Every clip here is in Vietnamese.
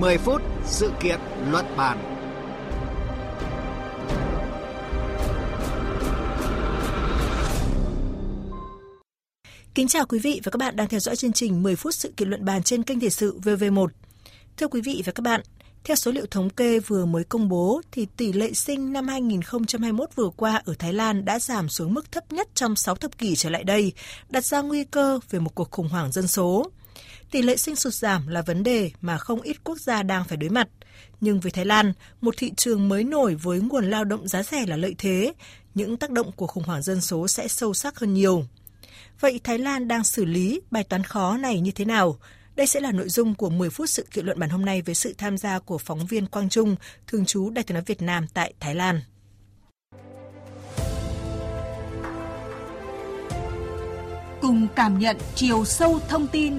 10 phút sự kiện luận bàn. Kính chào quý vị và các bạn đang theo dõi chương trình 10 phút sự kiện luận bàn trên kênh Thời sự VV1. Thưa quý vị và các bạn, theo số liệu thống kê vừa mới công bố, thì tỷ lệ sinh năm 2021 vừa qua ở Thái Lan đã giảm xuống mức thấp nhất trong 6 thập kỷ trở lại đây, đặt ra nguy cơ về một cuộc khủng hoảng dân số. Tỷ lệ sinh sụt giảm là vấn đề mà không ít quốc gia đang phải đối mặt. Nhưng với Thái Lan, một thị trường mới nổi với nguồn lao động giá rẻ là lợi thế, những tác động của khủng hoảng dân số sẽ sâu sắc hơn nhiều. Vậy Thái Lan đang xử lý bài toán khó này như thế nào? Đây sẽ là nội dung của 10 phút sự kiện luận bàn hôm nay với sự tham gia của phóng viên Quang Trung, thường trú Đài tiếng nói Việt Nam tại Thái Lan. Cùng cảm nhận chiều sâu thông tin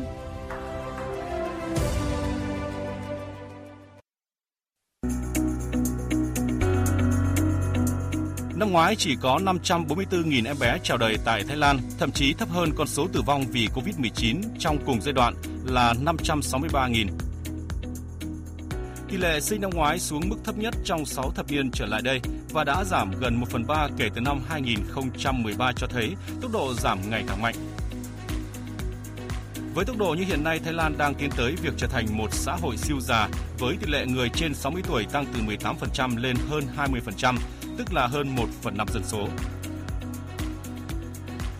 Năm ngoái chỉ có 544.000 em bé chào đời tại Thái Lan, thậm chí thấp hơn con số tử vong vì Covid-19 trong cùng giai đoạn là 563.000. Tỷ lệ sinh năm ngoái xuống mức thấp nhất trong 6 thập niên trở lại đây và đã giảm gần 1 phần 3 kể từ năm 2013 cho thấy tốc độ giảm ngày càng mạnh. Với tốc độ như hiện nay, Thái Lan đang tiến tới việc trở thành một xã hội siêu già với tỷ lệ người trên 60 tuổi tăng từ 18% lên hơn 20%, tức là hơn 1 phần 5 dân số.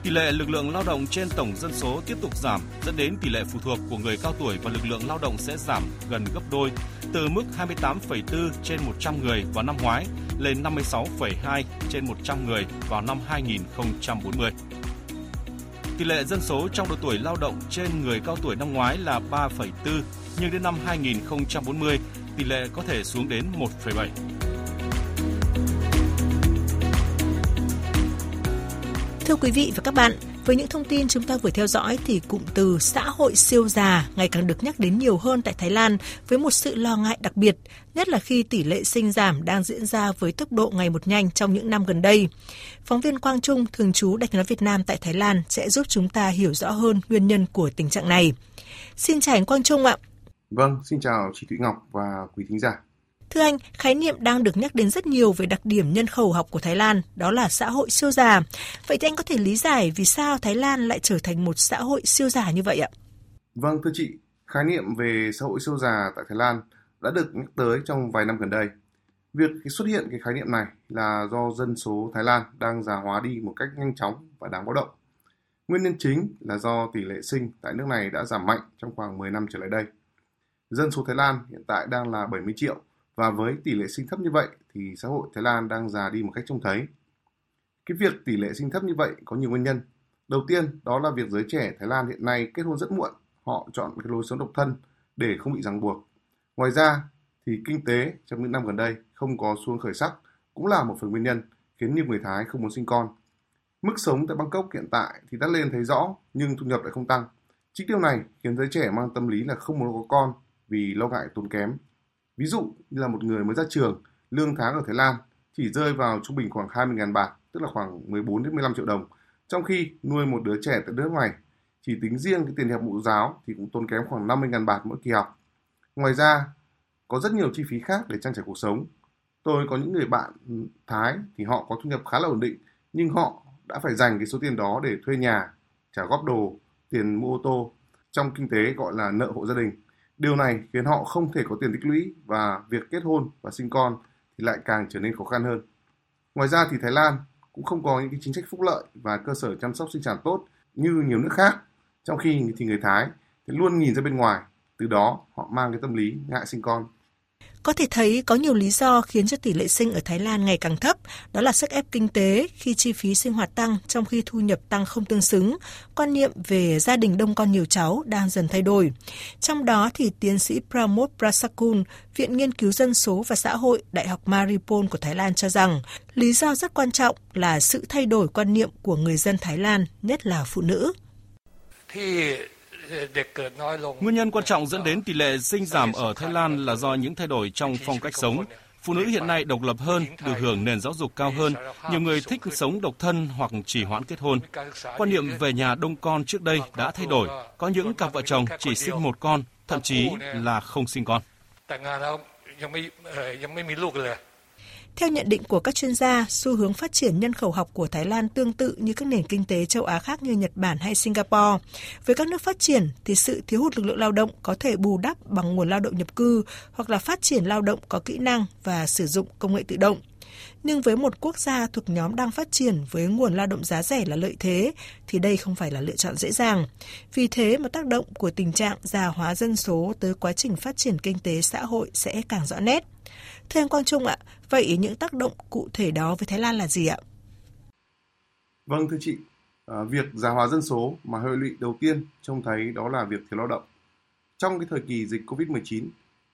Tỷ lệ lực lượng lao động trên tổng dân số tiếp tục giảm, dẫn đến tỷ lệ phụ thuộc của người cao tuổi và lực lượng lao động sẽ giảm gần gấp đôi, từ mức 28,4 trên 100 người vào năm ngoái lên 56,2 trên 100 người vào năm 2040. Tỷ lệ dân số trong độ tuổi lao động trên người cao tuổi năm ngoái là 3,4, nhưng đến năm 2040, tỷ lệ có thể xuống đến 1,7. Thưa quý vị và các bạn, với những thông tin chúng ta vừa theo dõi thì cụm từ xã hội siêu già ngày càng được nhắc đến nhiều hơn tại Thái Lan với một sự lo ngại đặc biệt, nhất là khi tỷ lệ sinh giảm đang diễn ra với tốc độ ngày một nhanh trong những năm gần đây. Phóng viên Quang Trung, thường trú Đại nói Việt Nam tại Thái Lan sẽ giúp chúng ta hiểu rõ hơn nguyên nhân của tình trạng này. Xin chào anh Quang Trung ạ. Vâng, xin chào chị Thủy Ngọc và quý thính giả. Thưa anh, khái niệm đang được nhắc đến rất nhiều về đặc điểm nhân khẩu học của Thái Lan, đó là xã hội siêu già. Vậy thì anh có thể lý giải vì sao Thái Lan lại trở thành một xã hội siêu già như vậy ạ? Vâng, thưa chị, khái niệm về xã hội siêu già tại Thái Lan đã được nhắc tới trong vài năm gần đây. Việc xuất hiện cái khái niệm này là do dân số Thái Lan đang già hóa đi một cách nhanh chóng và đáng báo động. Nguyên nhân chính là do tỷ lệ sinh tại nước này đã giảm mạnh trong khoảng 10 năm trở lại đây. Dân số Thái Lan hiện tại đang là 70 triệu và với tỷ lệ sinh thấp như vậy thì xã hội Thái Lan đang già đi một cách trông thấy. Cái việc tỷ lệ sinh thấp như vậy có nhiều nguyên nhân. Đầu tiên đó là việc giới trẻ Thái Lan hiện nay kết hôn rất muộn, họ chọn cái lối sống độc thân để không bị ràng buộc. Ngoài ra thì kinh tế trong những năm gần đây không có xuông khởi sắc cũng là một phần nguyên nhân khiến nhiều người Thái không muốn sinh con. Mức sống tại Bangkok hiện tại thì đã lên thấy rõ nhưng thu nhập lại không tăng. Chính điều này khiến giới trẻ mang tâm lý là không muốn có con vì lo ngại tốn kém Ví dụ như là một người mới ra trường, lương tháng ở Thái Lan chỉ rơi vào trung bình khoảng 20.000 bạc, tức là khoảng 14 đến 15 triệu đồng. Trong khi nuôi một đứa trẻ tại nước ngoài, chỉ tính riêng cái tiền học mẫu giáo thì cũng tốn kém khoảng 50.000 bạc mỗi kỳ học. Ngoài ra, có rất nhiều chi phí khác để trang trải cuộc sống. Tôi có những người bạn Thái thì họ có thu nhập khá là ổn định, nhưng họ đã phải dành cái số tiền đó để thuê nhà, trả góp đồ, tiền mua ô tô. Trong kinh tế gọi là nợ hộ gia đình. Điều này khiến họ không thể có tiền tích lũy và việc kết hôn và sinh con thì lại càng trở nên khó khăn hơn. Ngoài ra thì Thái Lan cũng không có những cái chính sách phúc lợi và cơ sở chăm sóc sinh sản tốt như nhiều nước khác. Trong khi thì người Thái thì luôn nhìn ra bên ngoài, từ đó họ mang cái tâm lý ngại sinh con. Có thể thấy có nhiều lý do khiến cho tỷ lệ sinh ở Thái Lan ngày càng thấp, đó là sức ép kinh tế khi chi phí sinh hoạt tăng trong khi thu nhập tăng không tương xứng, quan niệm về gia đình đông con nhiều cháu đang dần thay đổi. Trong đó thì tiến sĩ Pramod Prasakun, Viện Nghiên cứu Dân số và Xã hội Đại học Maripol của Thái Lan cho rằng lý do rất quan trọng là sự thay đổi quan niệm của người dân Thái Lan, nhất là phụ nữ. Nguyên nhân quan trọng dẫn đến tỷ lệ sinh giảm ở Thái Lan là do những thay đổi trong phong cách sống. Phụ nữ hiện nay độc lập hơn, được hưởng nền giáo dục cao hơn, nhiều người thích sống độc thân hoặc chỉ hoãn kết hôn. Quan niệm về nhà đông con trước đây đã thay đổi, có những cặp vợ chồng chỉ sinh một con, thậm chí là không sinh con. Theo nhận định của các chuyên gia, xu hướng phát triển nhân khẩu học của Thái Lan tương tự như các nền kinh tế châu Á khác như Nhật Bản hay Singapore. Với các nước phát triển thì sự thiếu hụt lực lượng lao động có thể bù đắp bằng nguồn lao động nhập cư hoặc là phát triển lao động có kỹ năng và sử dụng công nghệ tự động. Nhưng với một quốc gia thuộc nhóm đang phát triển với nguồn lao động giá rẻ là lợi thế thì đây không phải là lựa chọn dễ dàng. Vì thế mà tác động của tình trạng già hóa dân số tới quá trình phát triển kinh tế xã hội sẽ càng rõ nét. Thưa anh Quang Trung ạ, vậy những tác động cụ thể đó với Thái Lan là gì ạ? Vâng thưa chị, à, việc già hóa dân số mà hệ lụy đầu tiên trông thấy đó là việc thiếu lao động. Trong cái thời kỳ dịch Covid-19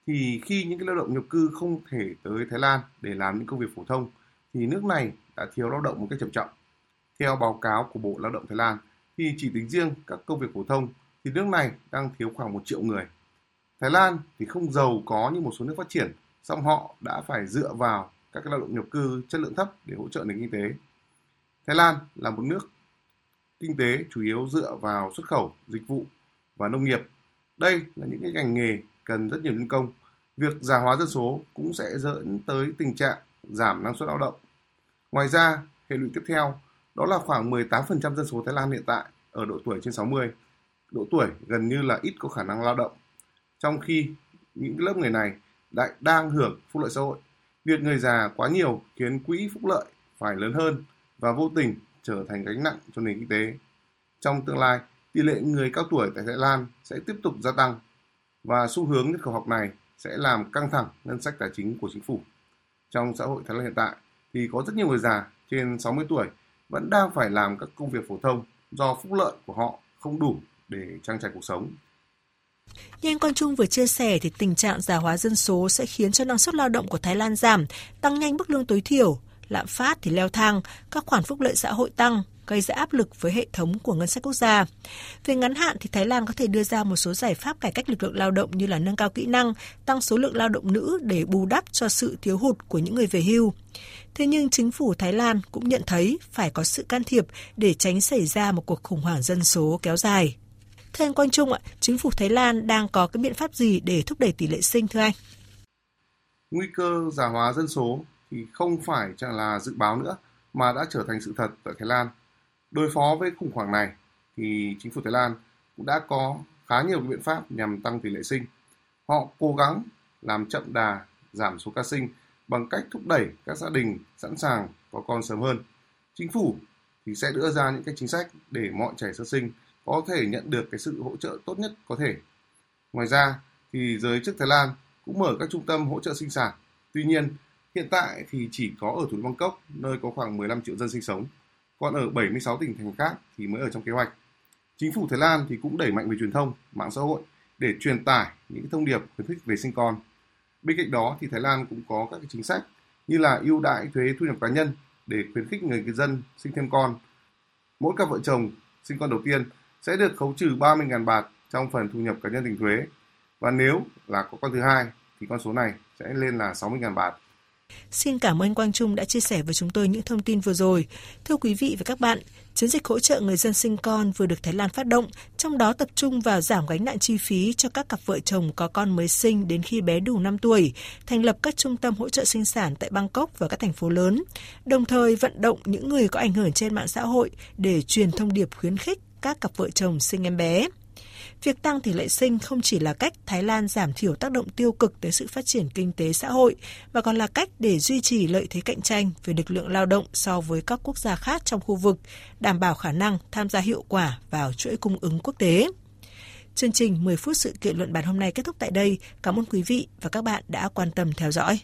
thì khi những cái lao động nhập cư không thể tới Thái Lan để làm những công việc phổ thông thì nước này đã thiếu lao động một cách trầm trọng. Theo báo cáo của Bộ Lao động Thái Lan thì chỉ tính riêng các công việc phổ thông thì nước này đang thiếu khoảng một triệu người. Thái Lan thì không giàu có như một số nước phát triển song họ đã phải dựa vào các cái lao động nhập cư chất lượng thấp để hỗ trợ nền kinh tế. Thái Lan là một nước kinh tế chủ yếu dựa vào xuất khẩu, dịch vụ và nông nghiệp. Đây là những cái ngành nghề cần rất nhiều nhân công. Việc già hóa dân số cũng sẽ dẫn tới tình trạng giảm năng suất lao động. Ngoài ra, hệ lụy tiếp theo đó là khoảng 18% dân số Thái Lan hiện tại ở độ tuổi trên 60. Độ tuổi gần như là ít có khả năng lao động. Trong khi những lớp người này lại đang hưởng phúc lợi xã hội. Việc người già quá nhiều khiến quỹ phúc lợi phải lớn hơn và vô tình trở thành gánh nặng cho nền kinh tế. Trong tương lai, tỷ lệ người cao tuổi tại Thái Lan sẽ tiếp tục gia tăng và xu hướng nhập khẩu học này sẽ làm căng thẳng ngân sách tài chính của chính phủ. Trong xã hội Thái Lan hiện tại thì có rất nhiều người già trên 60 tuổi vẫn đang phải làm các công việc phổ thông do phúc lợi của họ không đủ để trang trải cuộc sống như anh Quang Trung vừa chia sẻ thì tình trạng già hóa dân số sẽ khiến cho năng suất lao động của Thái Lan giảm, tăng nhanh mức lương tối thiểu, lạm phát thì leo thang, các khoản phúc lợi xã hội tăng, gây ra áp lực với hệ thống của ngân sách quốc gia. Về ngắn hạn thì Thái Lan có thể đưa ra một số giải pháp cải cách lực lượng lao động như là nâng cao kỹ năng, tăng số lượng lao động nữ để bù đắp cho sự thiếu hụt của những người về hưu. Thế nhưng chính phủ Thái Lan cũng nhận thấy phải có sự can thiệp để tránh xảy ra một cuộc khủng hoảng dân số kéo dài. Thưa anh Quang Trung ạ, chính phủ Thái Lan đang có cái biện pháp gì để thúc đẩy tỷ lệ sinh thưa anh? Nguy cơ già hóa dân số thì không phải chẳng là dự báo nữa mà đã trở thành sự thật ở Thái Lan. Đối phó với khủng hoảng này thì chính phủ Thái Lan cũng đã có khá nhiều biện pháp nhằm tăng tỷ lệ sinh. Họ cố gắng làm chậm đà giảm số ca sinh bằng cách thúc đẩy các gia đình sẵn sàng có con sớm hơn. Chính phủ thì sẽ đưa ra những cái chính sách để mọi trẻ sơ sinh có thể nhận được cái sự hỗ trợ tốt nhất có thể. Ngoài ra thì giới chức Thái Lan cũng mở các trung tâm hỗ trợ sinh sản. Tuy nhiên, hiện tại thì chỉ có ở thủ đô Bangkok, nơi có khoảng 15 triệu dân sinh sống. Còn ở 76 tỉnh thành khác thì mới ở trong kế hoạch. Chính phủ Thái Lan thì cũng đẩy mạnh về truyền thông, mạng xã hội để truyền tải những thông điệp khuyến khích về sinh con. Bên cạnh đó thì Thái Lan cũng có các cái chính sách như là ưu đãi thuế thu nhập cá nhân để khuyến khích người dân sinh thêm con. Mỗi cặp vợ chồng sinh con đầu tiên sẽ được khấu trừ 30.000 bạt trong phần thu nhập cá nhân tính thuế. Và nếu là có con thứ hai thì con số này sẽ lên là 60.000 bạt. Xin cảm ơn Quang Trung đã chia sẻ với chúng tôi những thông tin vừa rồi. Thưa quý vị và các bạn, chiến dịch hỗ trợ người dân sinh con vừa được Thái Lan phát động, trong đó tập trung vào giảm gánh nặng chi phí cho các cặp vợ chồng có con mới sinh đến khi bé đủ 5 tuổi, thành lập các trung tâm hỗ trợ sinh sản tại Bangkok và các thành phố lớn, đồng thời vận động những người có ảnh hưởng trên mạng xã hội để truyền thông điệp khuyến khích các cặp vợ chồng sinh em bé. Việc tăng tỷ lệ sinh không chỉ là cách Thái Lan giảm thiểu tác động tiêu cực tới sự phát triển kinh tế xã hội, mà còn là cách để duy trì lợi thế cạnh tranh về lực lượng lao động so với các quốc gia khác trong khu vực, đảm bảo khả năng tham gia hiệu quả vào chuỗi cung ứng quốc tế. Chương trình 10 phút sự kiện luận bàn hôm nay kết thúc tại đây. Cảm ơn quý vị và các bạn đã quan tâm theo dõi.